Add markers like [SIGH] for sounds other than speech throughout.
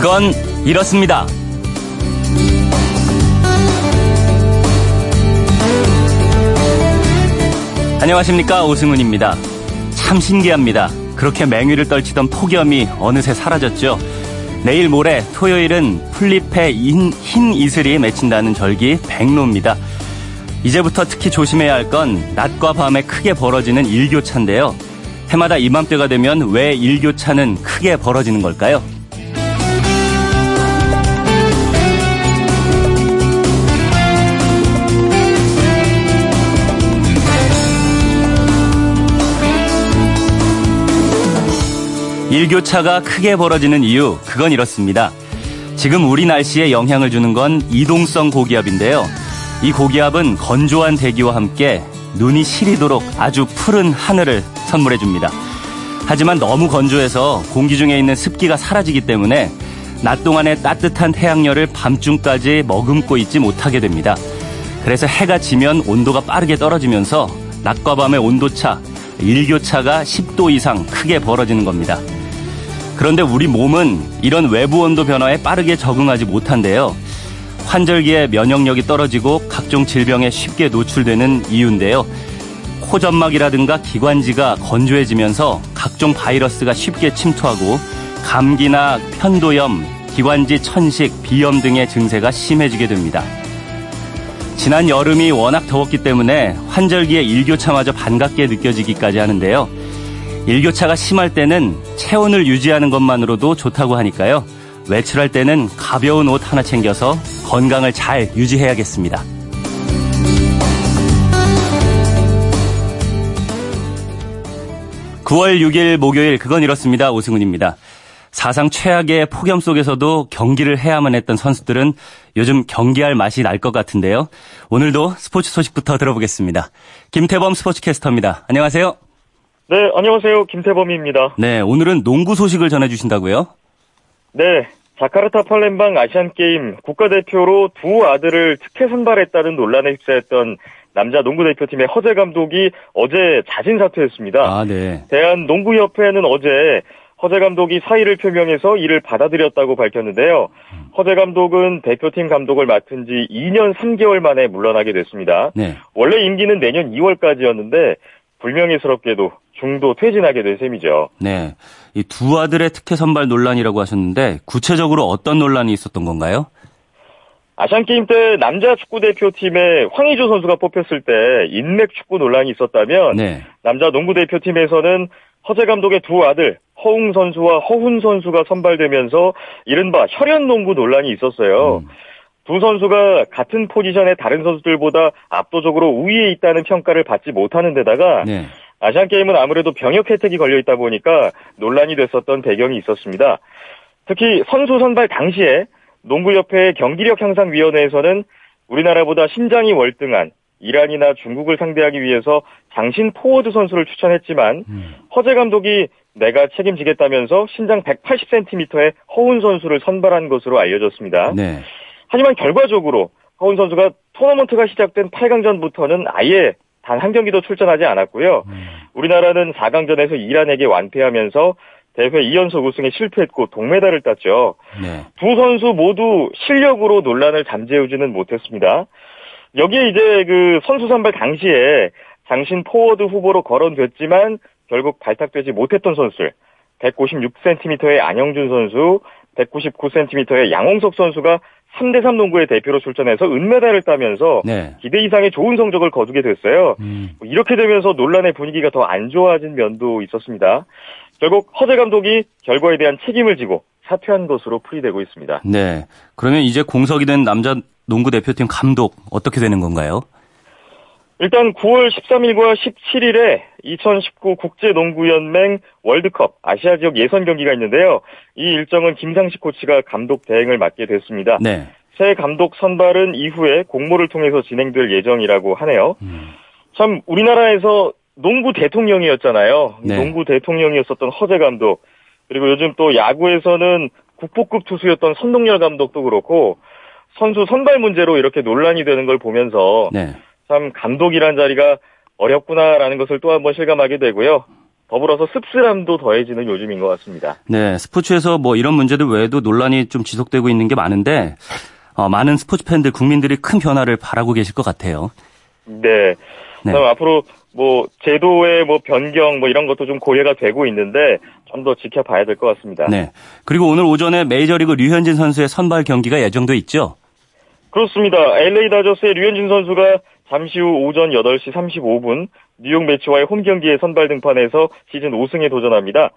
그건 이렇습니다. 안녕하십니까 오승훈입니다. 참 신기합니다. 그렇게 맹위를 떨치던 폭염이 어느새 사라졌죠. 내일 모레 토요일은 풀잎에 흰, 흰 이슬이 맺힌다는 절기 백로입니다. 이제부터 특히 조심해야 할 건 낮과 밤에 크게 벌어지는 일교차인데요. 해마다 이맘때가 되면 왜 일교차는 크게 벌어지는 걸까요? 일교차가 크게 벌어지는 이유, 그건 이렇습니다. 지금 우리 날씨에 영향을 주는 건 이동성 고기압인데요. 이 고기압은 건조한 대기와 함께 눈이 시리도록 아주 푸른 하늘을 선물해 줍니다. 하지만 너무 건조해서 공기 중에 있는 습기가 사라지기 때문에 낮 동안의 따뜻한 태양열을 밤중까지 머금고 있지 못하게 됩니다. 그래서 해가 지면 온도가 빠르게 떨어지면서 낮과 밤의 온도차, 일교차가 10도 이상 크게 벌어지는 겁니다. 그런데 우리 몸은 이런 외부 온도 변화에 빠르게 적응하지 못한데요. 환절기에 면역력이 떨어지고 각종 질병에 쉽게 노출되는 이유인데요. 코점막이라든가 기관지가 건조해지면서 각종 바이러스가 쉽게 침투하고 감기나 편도염, 기관지 천식, 비염 등의 증세가 심해지게 됩니다. 지난 여름이 워낙 더웠기 때문에 환절기에 일교차마저 반갑게 느껴지기까지 하는데요. 일교차가 심할 때는 체온을 유지하는 것만으로도 좋다고 하니까요. 외출할 때는 가벼운 옷 하나 챙겨서 건강을 잘 유지해야겠습니다. (9월 6일) 목요일 그건 이렇습니다 오승훈입니다 사상 최악의 폭염 속에서도 경기를 해야만 했던 선수들은 요즘 경기할 맛이 날 것 같은데요. 오늘도 스포츠 소식부터 들어보겠습니다. 김태범 스포츠캐스터입니다. 안녕하세요. 네, 안녕하세요. 김태범입니다. 네, 오늘은 농구 소식을 전해주신다고요? 네, 자카르타 팔렘방 아시안게임 국가대표로 두 아들을 특혜 선발했다는 논란에 휩싸였던 남자 농구대표팀의 허재 감독이 어제 자진 사퇴했습니다. 아, 네. 대한농구협회는 어제 허재 감독이 사의를 표명해서 이를 받아들였다고 밝혔는데요. 허재 감독은 대표팀 감독을 맡은 지 2년 3개월 만에 물러나게 됐습니다. 네. 원래 임기는 내년 2월까지였는데 불명예스럽게도 중도 퇴진하게 된 셈이죠. 네. 이 두 아들의 특혜 선발 논란이라고 하셨는데 구체적으로 어떤 논란이 있었던 건가요? 아시안 게임 때 남자 축구 대표팀에 황의조 선수가 뽑혔을 때 인맥 축구 논란이 있었다면 네. 남자 농구 대표팀에서는 허재 감독의 두 아들 허웅 선수와 허훈 선수가 선발되면서 이른바 혈연 농구 논란이 있었어요. 음. 두 선수가 같은 포지션의 다른 선수들보다 압도적으로 우위에 있다는 평가를 받지 못하는 데다가 네. 아시안 게임은 아무래도 병역 혜택이 걸려 있다 보니까 논란이 됐었던 배경이 있었습니다. 특히 선수 선발 당시에 농구협회 경기력 향상 위원회에서는 우리나라보다 신장이 월등한 이란이나 중국을 상대하기 위해서 장신 포워드 선수를 추천했지만 음. 허재 감독이 내가 책임지겠다면서 신장 180cm의 허훈 선수를 선발한 것으로 알려졌습니다. 네. 하지만 결과적으로 허훈 선수가 토너먼트가 시작된 8강전부터는 아예 단 한 경기도 출전하지 않았고요. 음. 우리나라는 4강전에서 이란에게 완패하면서 대회 2연속 우승에 실패했고 동메달을 땄죠. 네. 두 선수 모두 실력으로 논란을 잠재우지는 못했습니다. 여기에 이제 그 선수 선발 당시에 장신 포워드 후보로 거론됐지만 결국 발탁되지 못했던 선수들 156cm의 안영준 선수, 199cm의 양홍석 선수가 3대3 농구의 대표로 출전해서 은메달을 따면서 네. 기대 이상의 좋은 성적을 거두게 됐어요. 음. 뭐 이렇게 되면서 논란의 분위기가 더 안 좋아진 면도 있었습니다. 결국 허재 감독이 결과에 대한 책임을 지고 사퇴한 것으로 풀이되고 있습니다. 네. 그러면 이제 공석이 된 남자 농구 대표팀 감독 어떻게 되는 건가요? 일단 9월 13일과 17일에 2019 국제농구연맹 월드컵 아시아 지역 예선 경기가 있는데요. 이 일정은 김상식 코치가 감독 대행을 맡게 됐습니다. 네. 새 감독 선발은 이후에 공모를 통해서 진행될 예정이라고 하네요. 음. 참 우리나라에서 농구 대통령이었잖아요. 네. 농구 대통령이었었던 허재 감독. 그리고 요즘 또 야구에서는 국보급 투수였던 선동열 감독도 그렇고 선수 선발 문제로 이렇게 논란이 되는 걸 보면서 네. 참 감독이란 자리가 어렵구나라는 것을 또 한 번 실감하게 되고요. 더불어서 씁쓸함도 더해지는 요즘인 것 같습니다. 네, 스포츠에서 뭐 이런 문제들 외에도 논란이 좀 지속되고 있는 게 많은데 어, 많은 스포츠 팬들 국민들이 큰 변화를 바라고 계실 것 같아요. 네. 네. 그럼 앞으로 뭐 제도의 뭐 변경 뭐 이런 것도 좀 고려가 되고 있는데 좀 더 지켜봐야 될 것 같습니다. 네. 그리고 오늘 오전에 메이저리그 류현진 선수의 선발 경기가 예정돼 있죠. 그렇습니다. LA 다저스의 류현진 선수가 잠시 후 오전 8시 35분 뉴욕 매치와의 홈 경기에 선발 등판해서 시즌 5승에 도전합니다.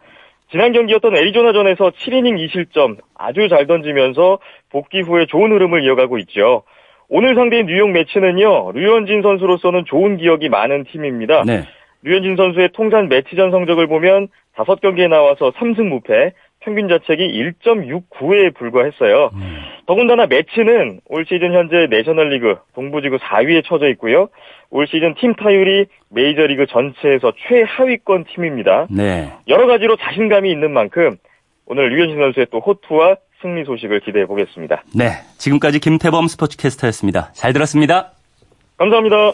지난 경기였던 애리조나전에서 7이닝 2실점 아주 잘 던지면서 복귀 후에 좋은 흐름을 이어가고 있죠. 오늘 상대인 뉴욕 매치는요, 류현진 선수로서는 좋은 기억이 많은 팀입니다. 네. 류현진 선수의 통산 매치전 성적을 보면 5경기에 나와서 3승 무패, 평균 자책이 1.69에 불과했어요. 음. 더군다나 매치는 올 시즌 현재 내셔널리그 동부지구 4위에 처져 있고요. 올 시즌 팀 타율이 메이저리그 전체에서 최하위권 팀입니다. 네. 여러 가지로 자신감이 있는 만큼 오늘 류현진 선수의 또 호투와 승리 소식을 기대해 보겠습니다. 네. 지금까지 김태범 스포츠캐스터였습니다. 잘 들었습니다. 감사합니다.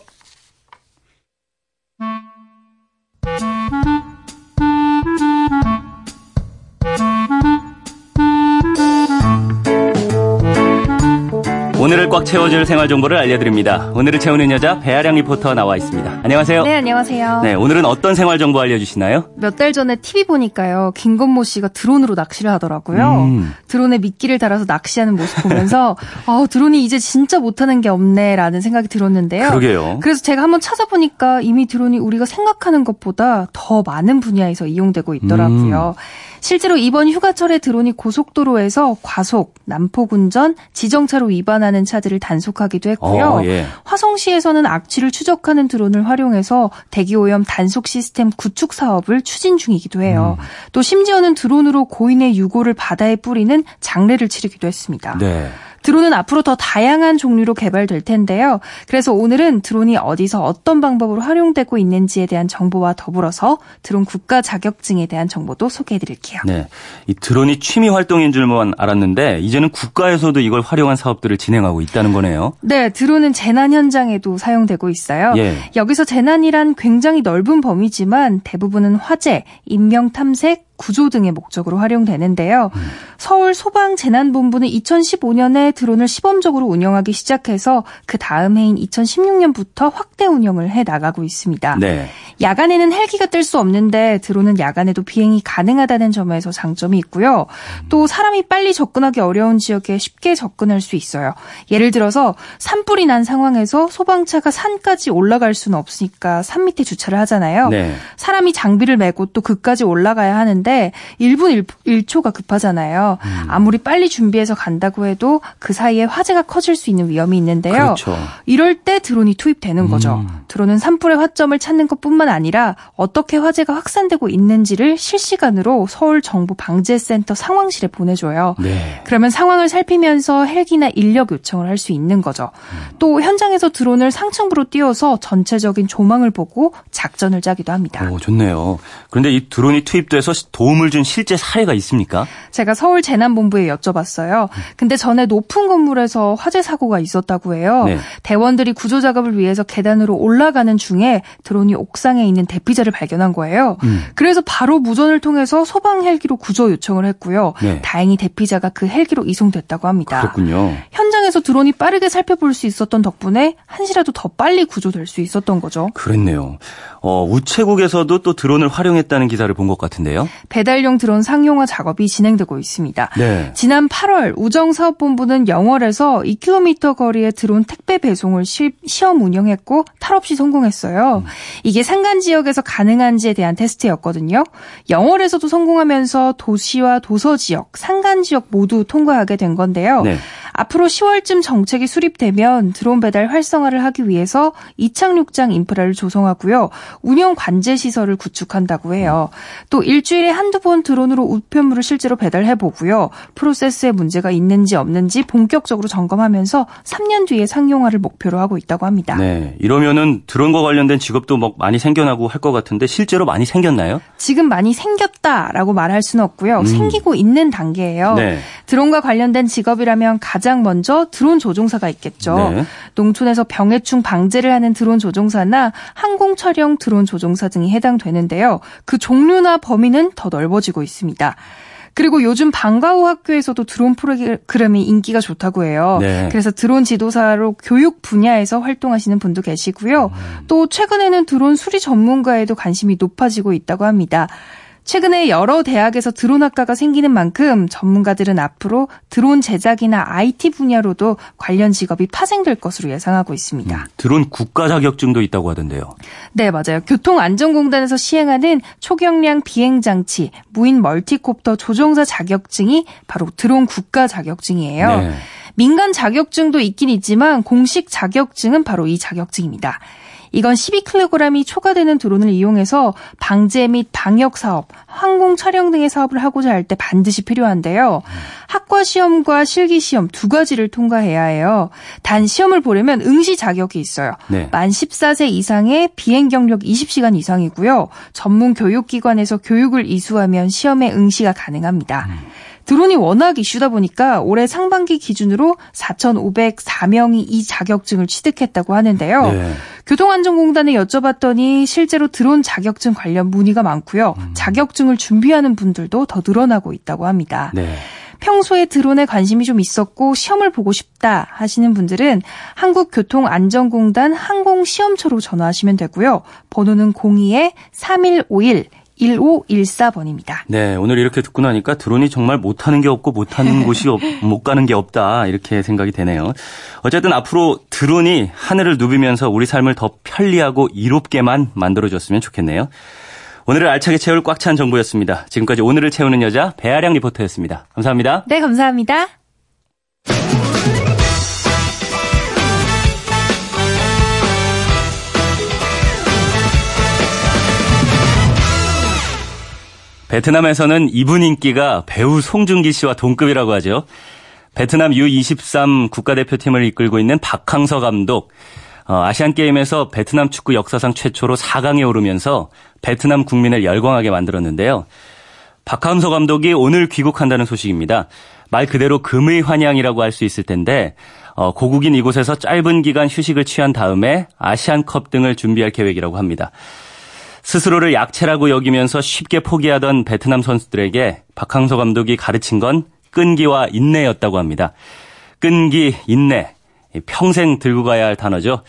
오늘을 꽉 채워줄 생활 정보를 알려드립니다. 오늘을 채우는 여자 배아량 리포터 나와 있습니다. 안녕하세요. 네, 안녕하세요. 네, 오늘은 어떤 생활 정보 알려주시나요? 몇 달 전에 TV 보니까요, 김건모 씨가 드론으로 낚시를 하더라고요. 음. 드론에 미끼를 달아서 낚시하는 모습 보면서, [LAUGHS] 아, 드론이 이제 진짜 못하는 게 없네라는 생각이 들었는데요. 그러게요. 그래서 제가 한번 찾아보니까 이미 드론이 우리가 생각하는 것보다 더 많은 분야에서 이용되고 있더라고요. 음. 실제로 이번 휴가철에 드론이 고속도로에서 과속, 난폭운전, 지정차로 위반하는 차들을 단속하기도 했고요. 어, 예. 화성시에서는 악취를 추적하는 드론을 활용해서 대기오염 단속 시스템 구축 사업을 추진 중이기도 해요. 음. 또 심지어는 드론으로 고인의 유골을 바다에 뿌리는 장례를 치르기도 했습니다. 네. 드론은 앞으로 더 다양한 종류로 개발될 텐데요. 그래서 오늘은 드론이 어디서 어떤 방법으로 활용되고 있는지에 대한 정보와 더불어서 드론 국가 자격증에 대한 정보도 소개해 드릴게요. 네. 이 드론이 취미 활동인 줄만 알았는데 이제는 국가에서도 이걸 활용한 사업들을 진행하고 있다는 거네요. 네, 드론은 재난 현장에도 사용되고 있어요. 예. 여기서 재난이란 굉장히 넓은 범위지만 대부분은 화재, 인명 탐색, 구조 등의 목적으로 활용되는데요. 음. 서울 소방재난본부는 2015년에 드론을 시범적으로 운영하기 시작해서 그 다음 해인 2016년부터 확대 운영을 해 나가고 있습니다. 네. 야간에는 헬기가 뜰 수 없는데 드론은 야간에도 비행이 가능하다는 점에서 장점이 있고요. 또 사람이 빨리 접근하기 어려운 지역에 쉽게 접근할 수 있어요. 예를 들어서 산불이 난 상황에서 소방차가 산까지 올라갈 수는 없으니까 산 밑에 주차를 하잖아요. 네. 사람이 장비를 메고 또 그까지 올라가야 하는데 1분 1, 초가 급하잖아요. 음. 아무리 빨리 준비해서 간다고 해도 그 사이에 화재가 커질 수 있는 위험이 있는데요. 그렇죠. 이럴 때 드론이 투입되는 거죠. 음. 드론은 산불의 화점을 찾는 것뿐만 뿐만 아니라 어떻게 화재가 확산되고 있는지를 실시간으로 서울 정부 방재센터 상황실에 보내줘요. 네. 그러면 상황을 살피면서 헬기나 인력 요청을 할 수 있는 거죠. 음. 또 현장에서 드론을 상층부로 띄워서 전체적인 조망을 보고 작전을 짜기도 합니다. 오, 좋네요. 그런데 이 드론이 투입돼서 도움을 준 실제 사례가 있습니까? 제가 서울 재난본부에 여쭤봤어요. 근데 전에 높은 건물에서 화재 사고가 있었다고 해요. 네. 대원들이 구조 작업을 위해서 계단으로 올라가는 중에 드론이 옥상에 있는 대피자를 발견한 거예요. 음. 그래서 바로 무전을 통해서 소방 헬기로 구조 요청을 했고요. 네. 다행히 대피자가 그 헬기로 이송됐다고 합니다. 그렇군요. 현 장에서 드론이 빠르게 살펴볼 수 있었던 덕분에 한시라도 더 빨리 구조될 수 있었던 거죠. 그랬네요. 어, 우체국에서도 또 드론을 활용했다는 기사를 본 것 같은데요. 배달용 드론 상용화 작업이 진행되고 있습니다. 네. 지난 8월 우정사업본부는 영월에서 2km 거리의 드론 택배 배송을 시, 험 운영했고 탈 없이 성공했어요. 음. 이게 상간 지역에서 가능한지에 대한 테스트였거든요. 영월에서도 성공하면서 도시와 도서 지역, 상간 지역 모두 통과하게 된 건데요. 네. 앞으로 10월쯤 정책이 수립되면 드론 배달 활성화를 하기 위해서 이착륙장 인프라를 조성하고요. 운영 관제 시설을 구축한다고 해요. 또 일주일에 한두 번 드론으로 우편물을 실제로 배달해 보고요. 프로세스에 문제가 있는지 없는지 본격적으로 점검하면서 3년 뒤에 상용화를 목표로 하고 있다고 합니다. 네. 이러면은 드론과 관련된 직업도 뭐 많이 생겨나고 할 것 같은데 실제로 많이 생겼나요? 지금 많이 생겼다라고 말할 수는 없고요. 음. 생기고 있는 단계예요. 네. 드론과 관련된 직업이라면 가장 가장 먼저 드론 조종사가 있겠죠. 네. 농촌에서 병해충 방제를 하는 드론 조종사나 항공 촬영 드론 조종사 등이 해당되는데요. 그 종류나 범위는 더 넓어지고 있습니다. 그리고 요즘 방과후 학교에서도 드론 프로그램이 인기가 좋다고 해요. 네. 그래서 드론 지도사로 교육 분야에서 활동하시는 분도 계시고요. 음. 또 최근에는 드론 수리 전문가에도 관심이 높아지고 있다고 합니다. 최근에 여러 대학에서 드론 학과가 생기는 만큼 전문가들은 앞으로 드론 제작이나 IT 분야로도 관련 직업이 파생될 것으로 예상하고 있습니다. 음, 드론 국가 자격증도 있다고 하던데요. 네, 맞아요. 교통안전공단에서 시행하는 초경량 비행 장치, 무인 멀티콥터 조종사 자격증이 바로 드론 국가 자격증이에요. 네. 민간 자격증도 있긴 있지만 공식 자격증은 바로 이 자격증입니다. 이건 12kg이 초과되는 드론을 이용해서 방제 및 방역 사업, 항공 촬영 등의 사업을 하고자 할 때 반드시 필요한데요. 학과 시험과 실기 시험 두 가지를 통과해야 해요. 단 시험을 보려면 응시 자격이 있어요. 네. 만 14세 이상의 비행 경력 20시간 이상이고요. 전문 교육기관에서 교육을 이수하면 시험에 응시가 가능합니다. 음. 드론이 워낙 이슈다 보니까 올해 상반기 기준으로 4,504명이 이 자격증을 취득했다고 하는데요. 네. 교통안전공단에 여쭤봤더니 실제로 드론 자격증 관련 문의가 많고요. 음. 자격증을 준비하는 분들도 더 늘어나고 있다고 합니다. 네. 평소에 드론에 관심이 좀 있었고 시험을 보고 싶다 하시는 분들은 한국교통안전공단 항공시험처로 전화하시면 되고요. 번호는 02-3151 1514번입니다. 네, 오늘 이렇게 듣고 나니까 드론이 정말 못하는 게 없고 못하는 [LAUGHS] 곳이 없, 못 가는 게 없다 이렇게 생각이 되네요. 어쨌든 앞으로 드론이 하늘을 누비면서 우리 삶을 더 편리하고 이롭게만 만들어줬으면 좋겠네요. 오늘을 알차게 채울 꽉 찬 정보였습니다. 지금까지 오늘을 채우는 여자 배아량 리포터였습니다. 감사합니다. 네, 감사합니다. 베트남에서는 이분 인기가 배우 송중기 씨와 동급이라고 하죠. 베트남 U23 국가대표팀을 이끌고 있는 박항서 감독. 어, 아시안 게임에서 베트남 축구 역사상 최초로 4강에 오르면서 베트남 국민을 열광하게 만들었는데요. 박항서 감독이 오늘 귀국한다는 소식입니다. 말 그대로 금의 환영이라고 할 수 있을 텐데 어, 고국인 이곳에서 짧은 기간 휴식을 취한 다음에 아시안컵 등을 준비할 계획이라고 합니다. 스스로를 약체라고 여기면서 쉽게 포기하던 베트남 선수들에게 박항서 감독이 가르친 건 끈기와 인내였다고 합니다. 끈기, 인내. 평생 들고 가야 할 단어죠.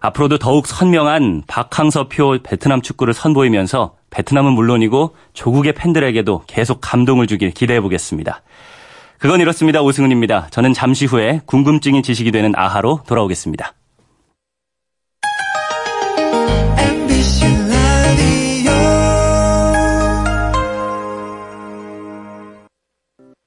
앞으로도 더욱 선명한 박항서표 베트남 축구를 선보이면서 베트남은 물론이고 조국의 팬들에게도 계속 감동을 주길 기대해 보겠습니다. 그건 이렇습니다. 오승훈입니다. 저는 잠시 후에 궁금증이 지식이 되는 아하로 돌아오겠습니다.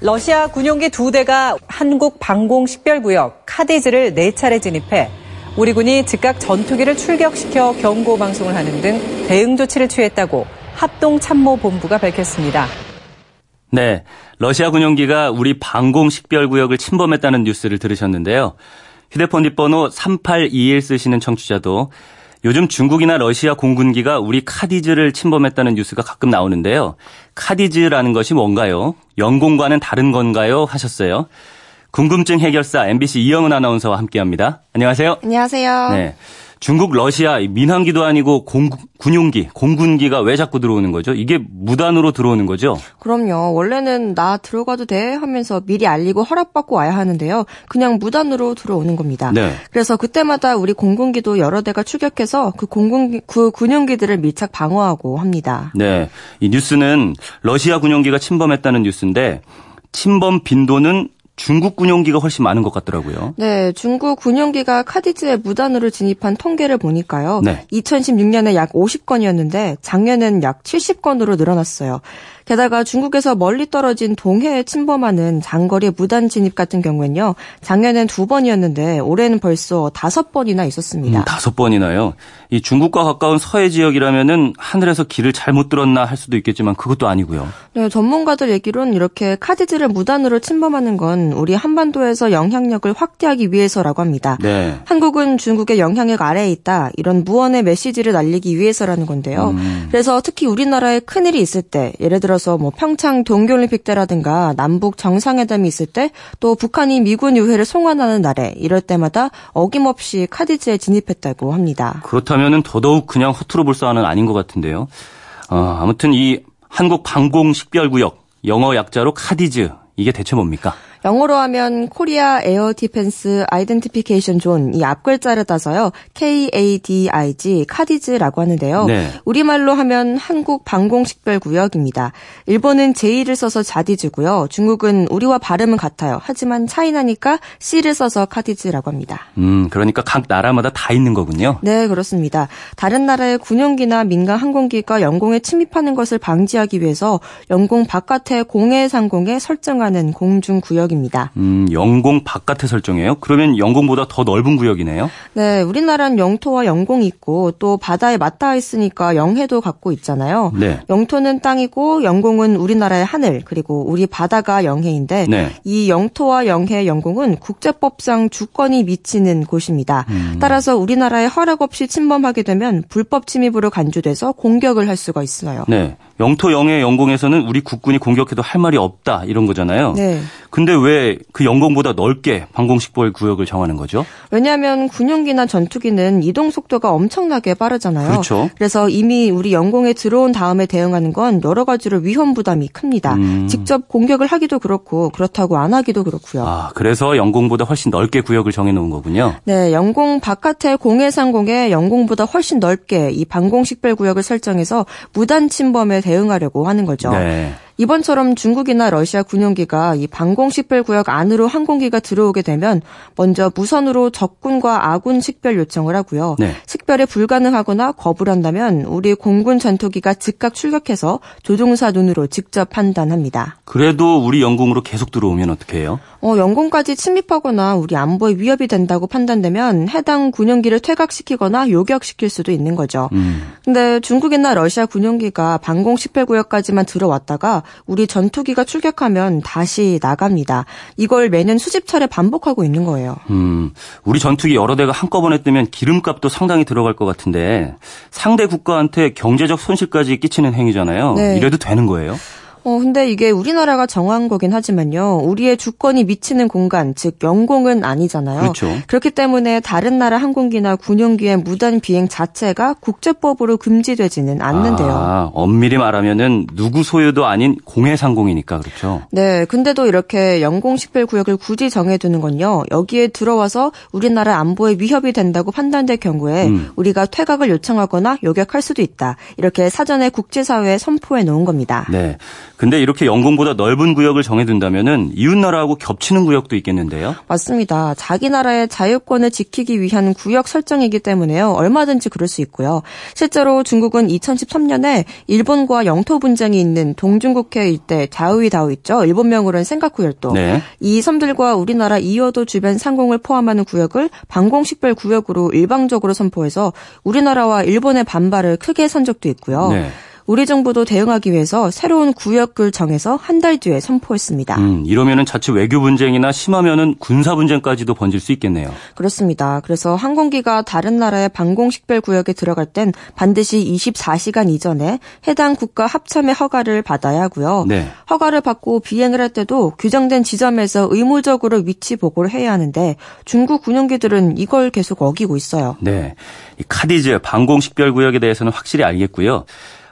러시아 군용기 두 대가 한국 방공 식별구역 카디즈를 네 차례 진입해 우리 군이 즉각 전투기를 출격시켜 경고 방송을 하는 등 대응 조치를 취했다고 합동참모본부가 밝혔습니다. 네, 러시아 군용기가 우리 방공 식별구역을 침범했다는 뉴스를 들으셨는데요. 휴대폰 뒷번호 3821 쓰시는 청취자도 요즘 중국이나 러시아 공군기가 우리 카디즈를 침범했다는 뉴스가 가끔 나오는데요. 카디즈라는 것이 뭔가요? 영공과는 다른 건가요? 하셨어요. 궁금증 해결사 MBC 이영은 아나운서와 함께합니다. 안녕하세요. 안녕하세요. 네. 중국, 러시아 민항기도 아니고 공, 군용기, 공군기가 왜 자꾸 들어오는 거죠? 이게 무단으로 들어오는 거죠? 그럼요. 원래는 나 들어가도 돼 하면서 미리 알리고 허락받고 와야 하는데요. 그냥 무단으로 들어오는 겁니다. 네. 그래서 그때마다 우리 공군기도 여러 대가 추격해서 그 공군 그 군용기들을 밀착 방어하고 합니다. 네. 이 뉴스는 러시아 군용기가 침범했다는 뉴스인데 침범 빈도는 중국 군용기가 훨씬 많은 것 같더라고요. 네, 중국 군용기가 카디즈에 무단으로 진입한 통계를 보니까요. 네. 2016년에 약 50건이었는데 작년엔 약 70건으로 늘어났어요. 게다가 중국에서 멀리 떨어진 동해에 침범하는 장거리 무단 진입 같은 경우엔요. 작년엔 두 번이었는데 올해는 벌써 다섯 번이나 있었습니다. 음, 다섯 번이나요? 이 중국과 가까운 서해 지역이라면은 하늘에서 길을 잘못 들었나 할 수도 있겠지만 그것도 아니고요. 네, 전문가들 얘기론 이렇게 카디즈를 무단으로 침범하는 건 우리 한반도에서 영향력을 확대하기 위해서라고 합니다. 네. 한국은 중국의 영향력 아래에 있다. 이런 무언의 메시지를 날리기 위해서라는 건데요. 음. 그래서 특히 우리나라에 큰 일이 있을 때 예를 들어 들어서 뭐 평창 동계올림픽 때라든가 남북 정상회담이 있을 때 또 북한이 미군 유해를 송환하는 날에 이럴 때마다 어김없이 카디즈에 진입했다고 합니다. 그렇다면은 더더욱 그냥 허투루 볼 사안은 아닌 것 같은데요. 어, 아무튼 이 한국 방공 식별구역 영어 약자로 카디즈 이게 대체 뭡니까? 영어로 하면 Korea Air Defense Identification Zone 이 앞글자를 따서요. KADIZ 카디즈라고 하는데요. 네. 우리말로 하면 한국 방공식별 구역입니다. 일본은 J를 써서 자디즈고요. 중국은 우리와 발음은 같아요. 하지만 차이나니까 C를 써서 카디즈라고 합니다. 음, 그러니까 각 나라마다 다 있는 거군요. 네, 그렇습니다. 다른 나라의 군용기나 민간 항공기가 영공에 침입하는 것을 방지하기 위해서 영공 바깥의 공해 상공에 설정하는 공중 구역입니다. 구역입니다. 음, 영공 바깥에 설정해요? 그러면 영공보다 더 넓은 구역이네요? 네, 우리나라는 영토와 영공이 있고 또 바다에 맞닿아 있으니까 영해도 갖고 있잖아요. 네. 영토는 땅이고 영공은 우리나라의 하늘 그리고 우리 바다가 영해인데 네. 이 영토와 영해, 영공은 국제법상 주권이 미치는 곳입니다. 음. 따라서 우리나라에 허락 없이 침범하게 되면 불법 침입으로 간주돼서 공격을 할 수가 있어요. 네. 영토 영해 영공에서는 우리 국군이 공격해도 할 말이 없다 이런 거잖아요. 네. 근데 왜 그 영공보다 넓게 방공식별 구역을 정하는 거죠? 왜냐하면 군용기나 전투기는 이동 속도가 엄청나게 빠르잖아요. 그렇죠. 그래서 이미 우리 영공에 들어온 다음에 대응하는 건 여러 가지로 위험 부담이 큽니다. 음. 직접 공격을 하기도 그렇고 그렇다고 안 하기도 그렇고요. 아, 그래서 영공보다 훨씬 넓게 구역을 정해 놓은 거군요. 네, 영공 바깥의 공해상공에 영공보다 훨씬 넓게 이 방공식별 구역을 설정해서 무단 침범에 대응하려고 하는 거죠. 네. 이번처럼 중국이나 러시아 군용기가 이 방공 식별 구역 안으로 항공기가 들어오게 되면 먼저 무선으로 적군과 아군 식별 요청을 하고요. 네. 식별이 불가능하거나 거부를 한다면 우리 공군 전투기가 즉각 출격해서 조종사 눈으로 직접 판단합니다. 그래도 우리 영공으로 계속 들어오면 어떻게 해요? 어, 영공까지 침입하거나 우리 안보에 위협이 된다고 판단되면 해당 군용기를 퇴각시키거나 요격시킬 수도 있는 거죠. 음. 근데 중국이나 러시아 군용기가 방공 식별 구역까지만 들어왔다가 우리 전투기가 출격하면 다시 나갑니다. 이걸 매년 수십 차례 반복하고 있는 거예요. 음, 우리 전투기 여러 대가 한꺼번에 뜨면 기름값도 상당히 들어갈 것 같은데 상대 국가한테 경제적 손실까지 끼치는 행위잖아요. 네. 이래도 되는 거예요? 어, 근데 이게 우리나라가 정한 거긴 하지만요. 우리의 주권이 미치는 공간, 즉 영공은 아니잖아요. 그렇죠. 그렇기 때문에 다른 나라 항공기나 군용기의 무단 비행 자체가 국제법으로 금지되지는 않는데요. 아, 엄밀히 말하면은 누구 소유도 아닌 공해 상공이니까 그렇죠. 네, 근데도 이렇게 영공 식별 구역을 굳이 정해두는 건요. 여기에 들어와서 우리나라 안보에 위협이 된다고 판단될 경우에 음. 우리가 퇴각을 요청하거나 요격할 수도 있다. 이렇게 사전에 국제사회에 선포해 놓은 겁니다. 네. 근데 이렇게 영공보다 넓은 구역을 정해둔다면은 이웃 나라하고 겹치는 구역도 있겠는데요? 맞습니다. 자기 나라의 자유권을 지키기 위한 구역 설정이기 때문에요. 얼마든지 그럴 수 있고요. 실제로 중국은 2013년에 일본과 영토 분쟁이 있는 동중국해 일대 자우이다오 있죠. 일본명으로는 생가쿠 열도. 네. 이 섬들과 우리나라 이어도 주변 상공을 포함하는 구역을 방공식별 구역으로 일방적으로 선포해서 우리나라와 일본의 반발을 크게 산 적도 있고요. 네. 우리 정부도 대응하기 위해서 새로운 구역을 정해서 한 달 뒤에 선포했습니다. 음, 이러면은 자칫 외교 분쟁이나 심하면은 군사 분쟁까지도 번질 수 있겠네요. 그렇습니다. 그래서 항공기가 다른 나라의 방공 식별 구역에 들어갈 땐 반드시 24시간 이전에 해당 국가 합참의 허가를 받아야 하고요. 네. 허가를 받고 비행을 할 때도 규정된 지점에서 의무적으로 위치 보고를 해야 하는데 중국 군용기들은 이걸 계속 어기고 있어요. 네. 이 카디즈 방공 식별 구역에 대해서는 확실히 알겠고요.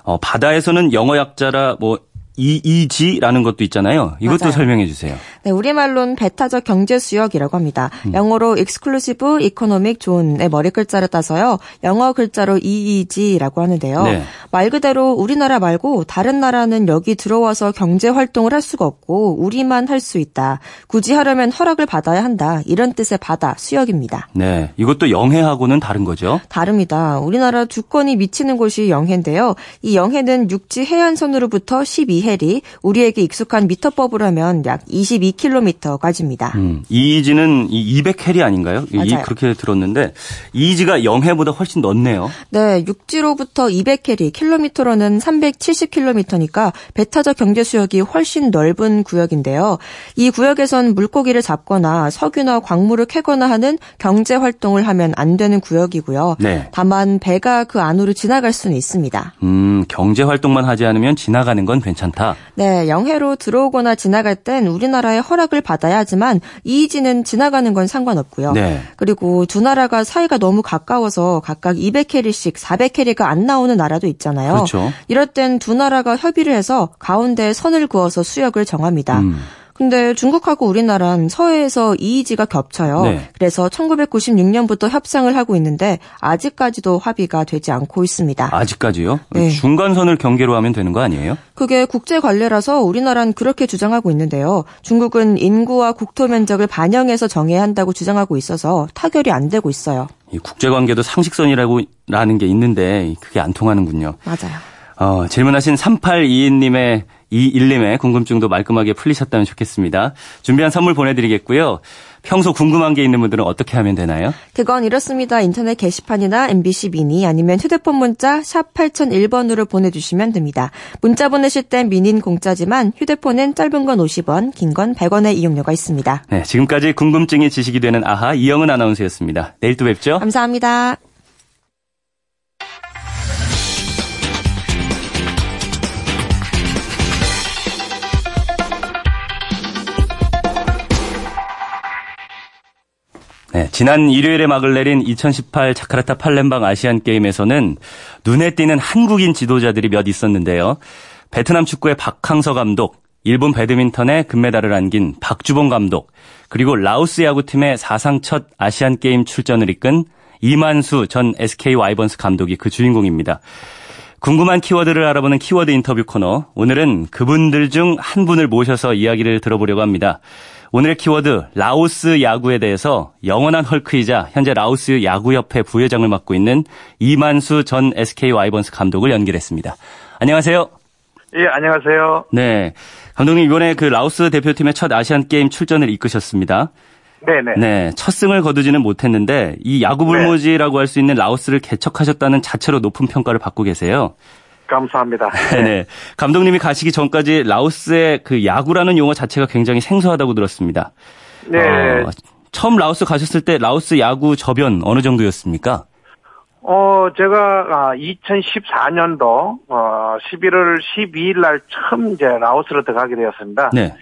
어, 바다에서는 영어 약자라 뭐 EEG라는 것도 있잖아요. 이것도 맞아요. 설명해 주세요. 네, 우리말로는 배타적 경제 수역이라고 합니다. 음. 영어로 Exclusive Economic Zone의 머리 글자를 따서요. 영어 글자로 EEG라고 하는데요. 네. 말 그대로 우리나라 말고 다른 나라는 여기 들어와서 경제 활동을 할 수가 없고 우리만 할 수 있다. 굳이 하려면 허락을 받아야 한다. 이런 뜻의 바다 수역입니다. 네, 이것도 영해하고는 다른 거죠? 다릅니다. 우리나라 주권이 미치는 곳이 영해인데요. 이 영해는 육지 해안선으로부터 12 해리, 우리에게 익숙한 미터법으로 하면 약 22km까지입니다. 음, 이지는 200해리 아닌가요? 맞아요. 그렇게 들었는데 이지가 영해보다 훨씬 넓네요. 네, 육지로부터 200해리, 킬로미터로는 370km니까 배타적 경제 수역이 훨씬 넓은 구역인데요. 이 구역에선 물고기를 잡거나 석유나 광물을 캐거나 하는 경제 활동을 하면 안 되는 구역이고요. 네. 다만 배가 그 안으로 지나갈 수는 있습니다. 음, 경제 활동만 하지 않으면 지나가는 건 괜찮다. 네, 영해로 들어오거나 지나갈 땐 우리나라의 허락을 받아야 하지만 이지는 지나가는 건 상관없고요. 네. 그리고 두 나라가 사이가 너무 가까워서 각각 200캐리씩 400캐리가 안 나오는 나라도 있잖아요. 그렇죠. 이럴 땐 두 나라가 협의를 해서 가운데 선을 그어서 수역을 정합니다. 음. 근데 중국하고 우리나라는 서해에서 이의지가 겹쳐요. 네. 그래서 1996년부터 협상을 하고 있는데 아직까지도 합의가 되지 않고 있습니다. 아직까지요? 네. 중간선을 경계로 하면 되는 거 아니에요? 그게 국제 관례라서 우리나라는 그렇게 주장하고 있는데요. 중국은 인구와 국토 면적을 반영해서 정해야 한다고 주장하고 있어서 타결이 안 되고 있어요. 이 국제 관계도 상식선이라고 라는 게 있는데 그게 안 통하는군요. 맞아요. 어, 질문하신 3822님의 이일님의 궁금증도 말끔하게 풀리셨다면 좋겠습니다. 준비한 선물 보내드리겠고요. 평소 궁금한 게 있는 분들은 어떻게 하면 되나요? 그건 이렇습니다. 인터넷 게시판이나 MBC 미니 아니면 휴대폰 문자 샵 8001번으로 보내주시면 됩니다. 문자 보내실 땐 미니는 공짜지만 휴대폰은 짧은 건 50원, 긴 건 100원의 이용료가 있습니다. 네, 지금까지 궁금증이 지식이 되는 아하 이영은 아나운서였습니다. 내일 또 뵙죠. 감사합니다. 네, 지난 일요일에 막을 내린 2018 자카르타 팔렘방 아시안 게임에서는 눈에 띄는 한국인 지도자들이 몇 있었는데요. 베트남 축구의 박항서 감독, 일본 배드민턴의 금메달을 안긴 박주봉 감독, 그리고 라오스 야구팀의 사상 첫 아시안 게임 출전을 이끈 이만수 전 SK 와이번스 감독이 그 주인공입니다. 궁금한 키워드를 알아보는 키워드 인터뷰 코너. 오늘은 그분들 중 한 분을 모셔서 이야기를 들어보려고 합니다. 오늘의 키워드 라오스 야구에 대해서 영원한 헐크이자 현재 라오스 야구협회 부회장을 맡고 있는 이만수 전 SK 와이번스 감독을 연결했습니다. 안녕하세요. 예, 안녕하세요. 네. 감독님 이번에 그 라오스 대표팀의 첫 아시안 게임 출전을 이끄셨습니다. 네네. 네. 첫 승을 거두지는 못했는데 이 야구 불모지라고 네. 할수 있는 라오스를 개척하셨다는 자체로 높은 평가를 받고 계세요. 감사합니다. [LAUGHS] 네. 감독님이 가시기 전까지 라오스의 그 야구라는 용어 자체가 굉장히 생소하다고 들었습니다. 네. 어, 처음 라오스 가셨을 때 라오스 야구 저변 어느 정도였습니까? 어, 제가 2014년도 아, 어, 11월 12일 날 처음 이제 라오스로 들어가게 되었습니다. 네.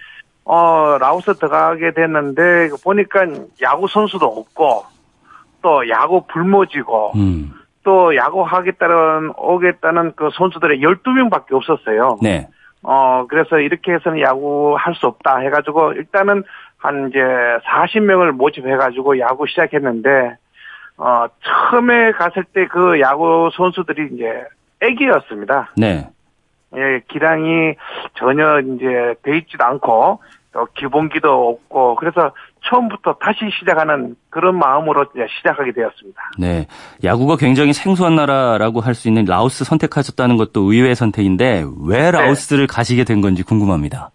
어, 라오스 들어가게 됐는데 보니까 야구 선수도 없고 또 야구 불모지고 음. 또 야구 하겠다는 오겠다는 그 선수들의 12명밖에 없었어요. 네. 어, 그래서 이렇게 해서는 야구 할 수 없다 해가지고 일단은 한 이제 40명을 모집해가지고 야구 시작했는데, 어, 처음에 갔을 때 그 야구 선수들이 이제 애기였습니다. 네. 예, 기량이 전혀 이제 돼 있지도 않고, 또 기본기도 없고, 그래서 처음부터 다시 시작하는 그런 마음으로 시작하게 되었습니다. 네. 야구가 굉장히 생소한 나라라고 할 수 있는 라오스 선택하셨다는 것도 의외의 선택인데 왜 네. 라오스를 네. 가시게 된 건지 궁금합니다.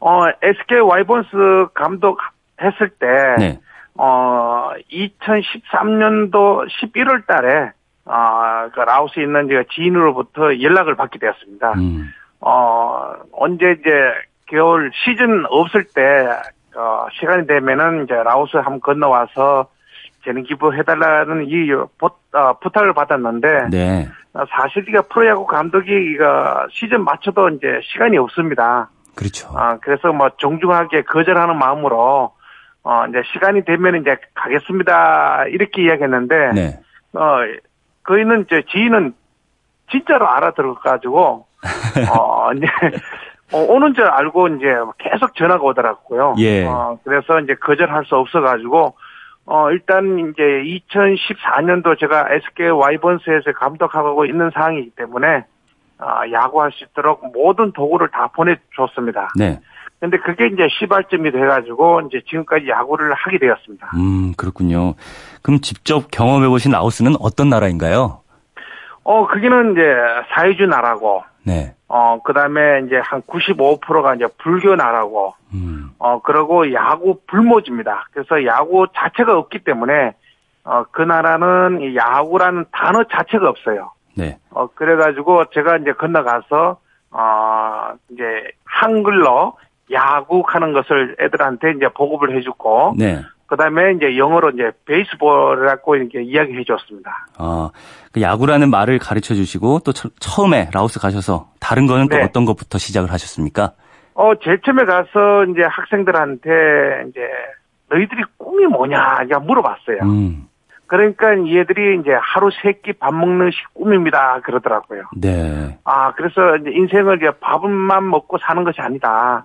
어, SK 와이번스 감독 했을 때, 네. 어, 2013년도 11월 달에, 어, 그 라오스에 있는 제가 지인으로부터 연락을 받게 되었습니다. 음. 어, 언제 이제 겨울 시즌 없을 때 어, 시간이 되면은 이제 라오스 한번 건너와서 재능 기부해달라는 이 부, 어, 부탁을 받았는데 네. 어, 사실 이가 프로야구 감독이 이거 시즌 맞춰도 이제 시간이 없습니다. 그렇죠. 어, 그래서 뭐 정중하게 거절하는 마음으로 어 이제 시간이 되면 이제 가겠습니다 이렇게 이야기했는데 네. 어 그이는 이제 지인은 진짜로 알아들어 가지고 [LAUGHS] 어 이제 어, 오는 줄 알고 이제 계속 전화가 오더라고요. 예. 어, 그래서 이제 거절할 수 없어가지고, 어, 일단 이제 2014년도 제가 SK 와이번스에서 감독하고 있는 상황이기 때문에 아, 야구할 수 있도록 모든 도구를 다 보내줬습니다. 네. 근데 그게 이제 시발점이 돼가지고 이제 지금까지 야구를 하게 되었습니다. 음, 그렇군요. 그럼 직접 경험해보신 라오스는 어떤 나라인가요? 어, 거기는 이제 사회주 나라고. 네. 어, 그 다음에 이제 한 95%가 이제 불교 나라고. 음. 어, 그리고 야구 불모지입니다. 그래서 야구 자체가 없기 때문에, 어, 그 나라는 야구라는 단어 자체가 없어요. 네. 어, 그래가지고 제가 이제 건너가서, 어, 이제 한글로 야구 하는 것을 애들한테 이제 보급을 해주고, 네. 그 다음에 이제 영어로 이제 베이스볼이라고 이렇게 이야기해 줬습니다. 아, 그 야구라는 말을 가르쳐 주시고 또 처 음에 라오스 가셔서 다른 거는 또 네. 어떤 것부터 시작을 하셨습니까? 어, 제일 처음에 가서 이제 학생들한테 이제 너희들이 꿈이 뭐냐 그냥 물어봤어요. 음. 그러니까 얘들이 이제 하루 세 끼 밥 먹는 식 꿈입니다. 그러더라고요. 네. 아, 그래서 이제 인생을 이제 밥만 먹고 사는 것이 아니다.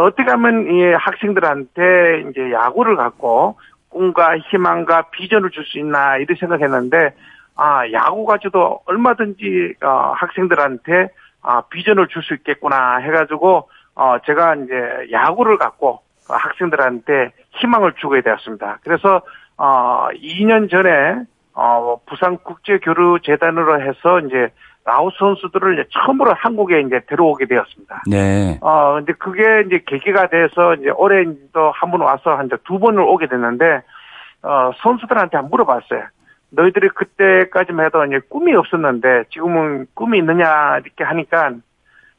어떻게 하면 이 학생들한테 이제 야구를 갖고 꿈과 희망과 비전을 줄 수 있나 이렇게 생각했는데 아 야구 가지고도 얼마든지 어, 학생들한테 아 비전을 줄 수 있겠구나 해가지고 어 제가 이제 야구를 갖고 학생들한테 희망을 주게 되었습니다. 그래서 어 2년 전에 어 부산 국제교류재단으로 해서 이제 라오스 선수들을 처음으로 한국에 이제 들어오게 되었습니다. 네. 어, 근데 그게 이제 계기가 돼서 이제 올해 도한 번 와서 한 두 번을 오게 됐는데, 어, 선수들한테 한번 물어봤어요. 너희들이 그때까지만 해도 이제 꿈이 없었는데 지금은 꿈이 있느냐 이렇게 하니까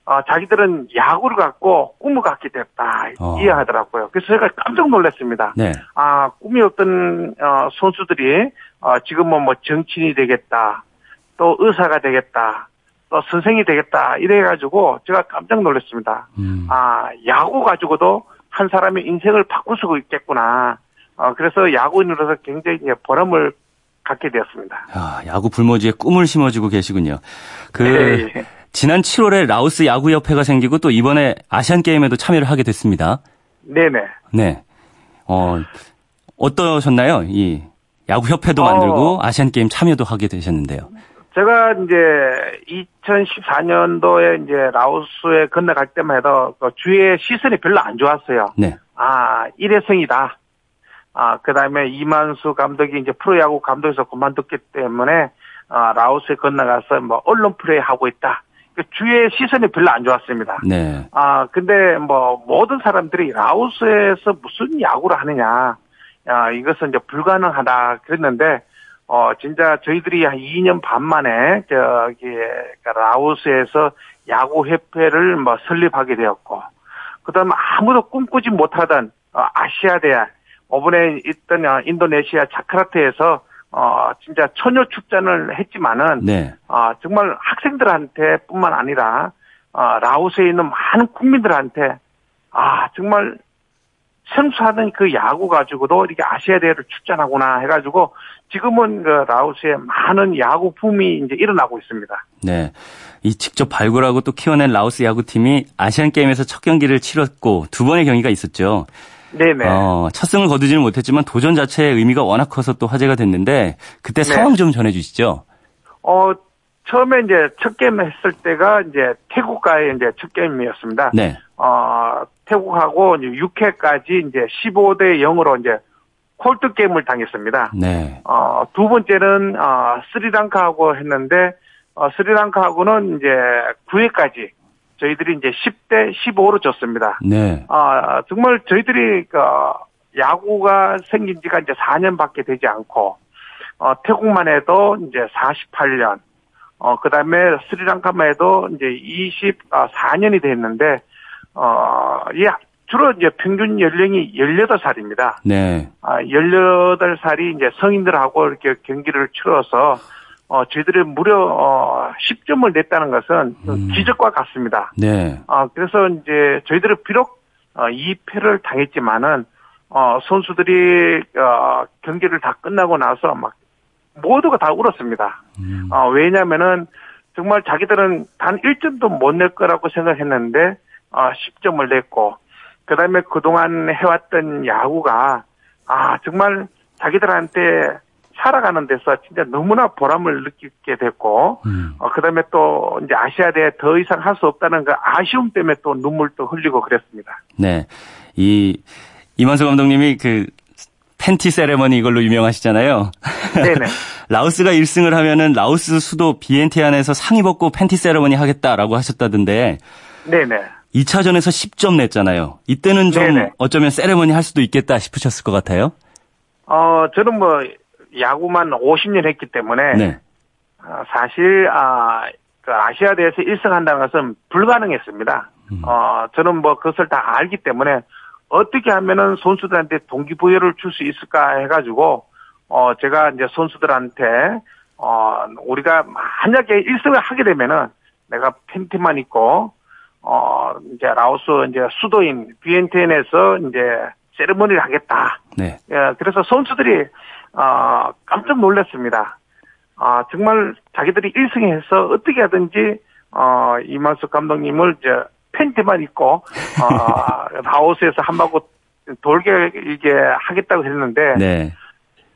어, 자기들은 야구를 갖고 꿈을 갖게 됐다 어. 이해하더라고요. 그래서 제가 깜짝 놀랐습니다. 네. 아 꿈이 없던 어, 선수들이 어, 지금은 뭐 정치인이 되겠다, 또 의사가 되겠다, 또 선생이 되겠다 이래가지고 제가 깜짝 놀랐습니다. 음. 아 야구 가지고도 한 사람의 인생을 바꿀 수 있겠구나. 어, 그래서 야구인으로서 굉장히 보람을 갖게 되었습니다. 아, 야구 불모지에 꿈을 심어주고 계시군요. 그 네. 지난 7월에 라오스 야구협회가 생기고 또 이번에 아시안 게임에도 참여를 하게 됐습니다. 네네. 네. 어 어떠셨나요? 이 야구협회도 어, 만들고 아시안 게임 참여도 하게 되셨는데요. 제가 이제 2014년도에 이제 라오스에 건너갈 때만 해도 그 주위의 시선이 별로 안 좋았어요. 네. 아, 일회성이다. 아, 그 다음에 이만수 감독이 이제 프로야구 감독에서 그만뒀기 때문에, 아, 라오스에 건너가서 뭐, 언론 플레이 하고 있다. 그 주위의 시선이 별로 안 좋았습니다. 네. 아, 근데 뭐, 모든 사람들이 라오스에서 무슨 야구를 하느냐. 아, 이것은 이제 불가능하다. 그랬는데, 어, 진짜 저희들이 한 2년 반 만에, 저기, 그 라오스에서 야구협회를 뭐 설립하게 되었고, 그 다음에 아무도 꿈꾸지 못하던 어, 아시아 대학, 이번에 있던 어, 인도네시아 자카르타에서 어 진짜 처녀 축전을 했지만은 네. 어 정말 학생들한테 뿐만 아니라 어 라오스에 있는 많은 국민들한테 아 정말 생수하던 그 야구 가지고도 이렇게 아시아 대회를 출전하구나 해가지고 지금은 그 라오스에 많은 야구 붐이 이제 일어나고 있습니다. 네. 이 직접 발굴하고 또 키워낸 라오스 야구팀이 아시안 게임에서 첫 경기를 치렀고 두 번의 경기가 있었죠. 네네. 어, 첫 승을 거두지는 못했지만 도전 자체의 의미가 워낙 커서 또 화제가 됐는데 그때 네. 상황 좀 전해주시죠. 어 처음에 이제 첫 게임 했을 때가 이제 태국과의 이제 첫 게임이었습니다. 네. 어 태국하고 이제 6회까지 이제 15대 0으로 이제 콜트 게임을 당했습니다. 네. 어 두 번째는 어 스리랑카하고 했는데 어 스리랑카하고는 이제 9회까지 저희들이 이제 10대 15로 졌습니다. 네. 아, 정말 저희들이 그 야구가 생긴 지가 이제 4년밖에 되지 않고 어, 태국만 해도 이제 48년, 어, 그 다음에 스리랑카만 해도 이제 24년이 됐는데, 어, 예, 주로 이제 평균 연령이 18살입니다. 네. 아, 18살이 이제 성인들하고 이렇게 경기를 치러서 어, 저희들이 무려, 어, 10점을 냈다는 것은 음. 기적과 같습니다. 네. 어, 그래서 이제 저희들은 비록, 어, 2패를 당했지만은, 어, 선수들이, 어, 경기를 다 끝나고 나서 막, 모두가 다 울었습니다. 음. 어, 왜냐면은, 정말 자기들은 단 1점도 못 낼 거라고 생각했는데, 어, 10점을 냈고, 그 다음에 그동안 해왔던 야구가, 아, 정말 자기들한테 살아가는 데서 진짜 너무나 보람을 느끼게 됐고, 음. 어, 그 다음에 또 이제 아시아대에 더 이상 할 수 없다는 그 아쉬움 때문에 또 눈물도 흘리고 그랬습니다. 네. 이, 이만수 감독님이 그 팬티 세레머니 이걸로 유명하시잖아요. 네네. [LAUGHS] 라오스가 1승을 하면은 라오스 수도 비엔티안에서 상의 벗고 팬티 세레머니 하겠다라고 하셨다던데. 네네. 2차전에서 10점 냈잖아요. 이때는 좀 네네. 어쩌면 세레머니 할 수도 있겠다 싶으셨을 것 같아요. 어, 저는 뭐 야구만 50년 했기 때문에 네. 어, 사실 아, 그 아시아대에서 1승 한다는 것은 불가능했습니다. 음. 어, 저는 뭐 그것을 다 알기 때문에 어떻게 하면은 선수들한테 동기부여를 줄 수 있을까 해가지고 어 제가 이제 선수들한테 어 우리가 만약에 1승을 하게 되면은 내가 팬티만 입고 어 이제 라오스 이제 수도인 비엔텐에서 이제 세레머니를 하겠다. 네. 예, 그래서 선수들이 어 깜짝 놀랐습니다. 아 정말 자기들이 1승해서 어떻게 하든지 어 이만수 감독님을 이제 팬티만 입고 어, 하우스에서 한 바퀴 돌게 이게 하겠다고 했는데 네.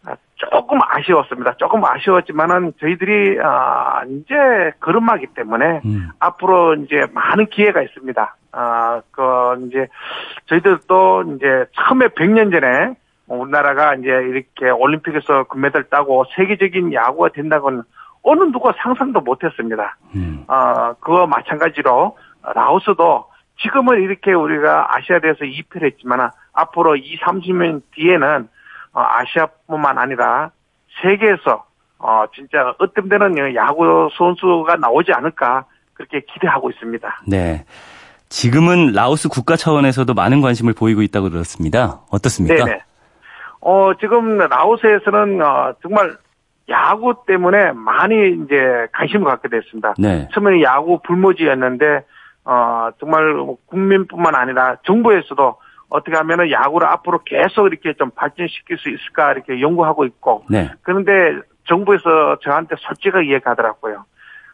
아, 조금 아쉬웠습니다. 조금 아쉬웠지만은 저희들이 아 이제 걸음마기 때문에 음. 앞으로 이제 많은 기회가 있습니다. 아그 이제 저희들도 이제 처음에 100년 전에 우리나라가 이제 이렇게 올림픽에서 금메달 따고 세계적인 야구가 된다고는 어느 누가 상상도 못했습니다. 음. 어 그거 마찬가지로 라오스도 지금은 이렇게 우리가 아시아대에서 2패를 했지만 앞으로 2, 30년 뒤에는 어, 아시아뿐만 아니라 세계에서 어 진짜 어떤 데는 야구 선수가 나오지 않을까 그렇게 기대하고 있습니다. 네. 지금은 라오스 국가 차원에서도 많은 관심을 보이고 있다고 들었습니다. 어떻습니까? 네. 어 지금 라오스에서는 어 정말 야구 때문에 많이 이제 관심을 갖게 됐습니다. 네. 처음에는 야구 불모지였는데 어, 정말 국민뿐만 아니라 정부에서도 어떻게 하면은 야구를 앞으로 계속 이렇게 좀 발전시킬 수 있을까 이렇게 연구하고 있고. 네. 그런데 정부에서 저한테 솔직하게 얘기하더라고요.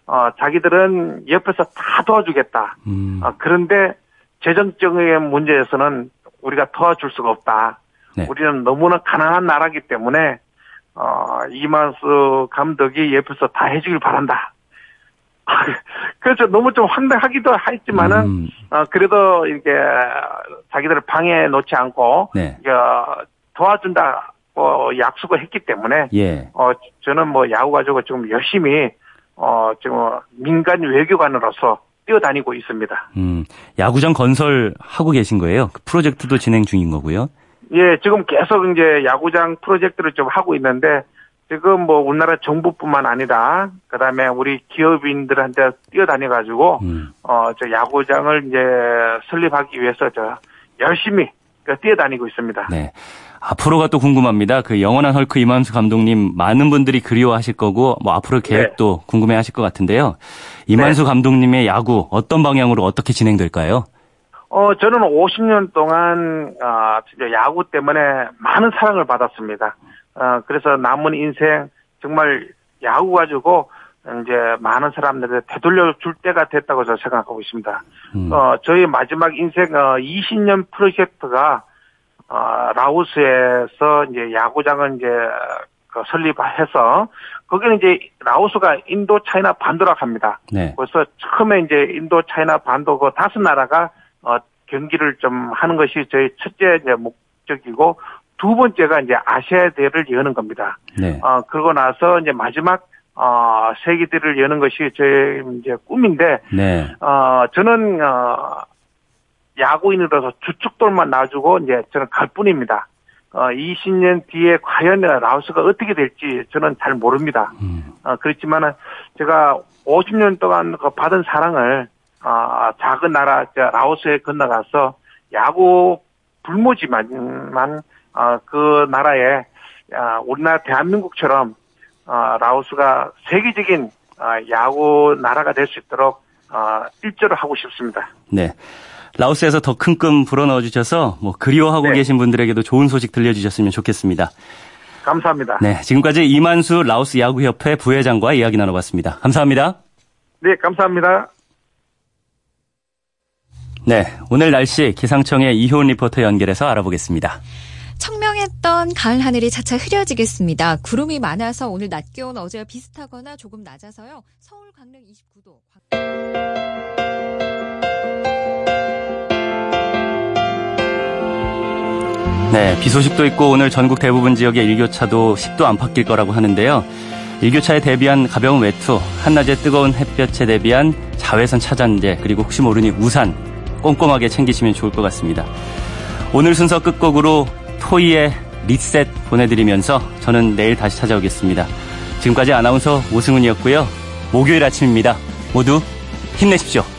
어, 자기들은 옆에서 다 도와주겠다. 음. 어, 그런데 재정적인 문제에서는 우리가 도와줄 수가 없다. 네. 우리는 너무나 가난한 나라기 때문에 어, 이만수 감독이 옆에서 다 해주길 바란다. [LAUGHS] 그렇죠. 너무 좀 황당하기도 했지만은, 음. 어, 그래도 이렇게 자기들을 방해 놓지 않고, 네. 어, 도와준다, 어, 약속을 했기 때문에, 예. 어, 저는 뭐 야구 가지고 지금 열심히, 어, 지금 민간 외교관으로서 뛰어다니고 있습니다. 음, 야구장 건설 하고 계신 거예요? 그 프로젝트도 진행 중인 거고요? 예, 지금 계속 이제 야구장 프로젝트를 좀 하고 있는데, 지금 뭐 우리나라 정부뿐만 아니라 그다음에 우리 기업인들한테 뛰어다녀 가지고 음. 어저 야구장을 이제 설립하기 위해서 저 열심히 그 뛰어다니고 있습니다. 네. 앞으로가 또 궁금합니다. 그 영원한 헐크 이만수 감독님 많은 분들이 그리워하실 거고 뭐 앞으로 계획도 네. 궁금해하실 것 같은데요. 이만수 네. 감독님의 야구 어떤 방향으로 어떻게 진행될까요? 어 저는 50년 동안 아 진짜 야구 때문에 많은 사랑을 받았습니다. 어, 그래서 남은 인생 정말 야구 가지고 이제 많은 사람들에 되돌려 줄 때가 됐다고 저는 생각하고 있습니다. 음. 어, 저희 마지막 인생 어, 20년 프로젝트가 어, 라오스에서 이제 야구장을 이제 그 설립해서 거기는 이제 라오스가 인도 차이나 반도라 합니다. 네. 그래서 처음에 이제 인도 차이나 반도 그 다섯 나라가 어, 경기를 좀 하는 것이 저희 첫째 이제 목적이고 두 번째가 이제 아시아 대회를 여는 겁니다. 네. 어, 그러고 나서 이제 마지막 어, 세계대회를 여는 것이 제 이제 꿈인데, 네. 어, 저는, 어, 야구인으로서 주축돌만 놔주고 이제 저는 갈 뿐입니다. 어, 20년 뒤에 과연 라오스가 어떻게 될지 저는 잘 모릅니다. 음. 어, 그렇지만은 제가 50년 동안 그 받은 사랑을, 어, 작은 나라, 라오스에 건너가서 야구 불모지만, 어, 그 나라에 어, 우리나라 대한민국처럼 어, 라오스가 세계적인 어, 야구 나라가 될 수 있도록 어, 일조를 하고 싶습니다. 네. 라오스에서 더큰꿈 불어넣어 주셔서 뭐 그리워하고 네. 계신 분들에게도 좋은 소식 들려주셨으면 좋겠습니다. 감사합니다. 네, 지금까지 이만수 라오스 야구협회 부회장과 이야기 나눠봤습니다. 감사합니다. 네, 감사합니다. 네, 오늘 날씨 기상청의 이효은 리포터 연결해서 알아보겠습니다. 청명했던 가을 하늘이 차차 흐려지겠습니다. 구름이 많아서 오늘 낮 기온 어제와 비슷하거나 조금 낮아서요. 서울 강릉 29도. 네, 비 소식도 있고 오늘 전국 대부분 지역의 일교차도 10도 안팎일 거라고 하는데요. 일교차에 대비한 가벼운 외투, 한낮의 뜨거운 햇볕에 대비한 자외선 차단제, 그리고 혹시 모르니 우산 꼼꼼하게 챙기시면 좋을 것 같습니다. 오늘 순서 끝곡으로 토이의 리셋 보내드리면서 저는 내일 다시 찾아오겠습니다. 지금까지 아나운서 오승훈이었고요. 목요일 아침입니다. 모두 힘내십시오.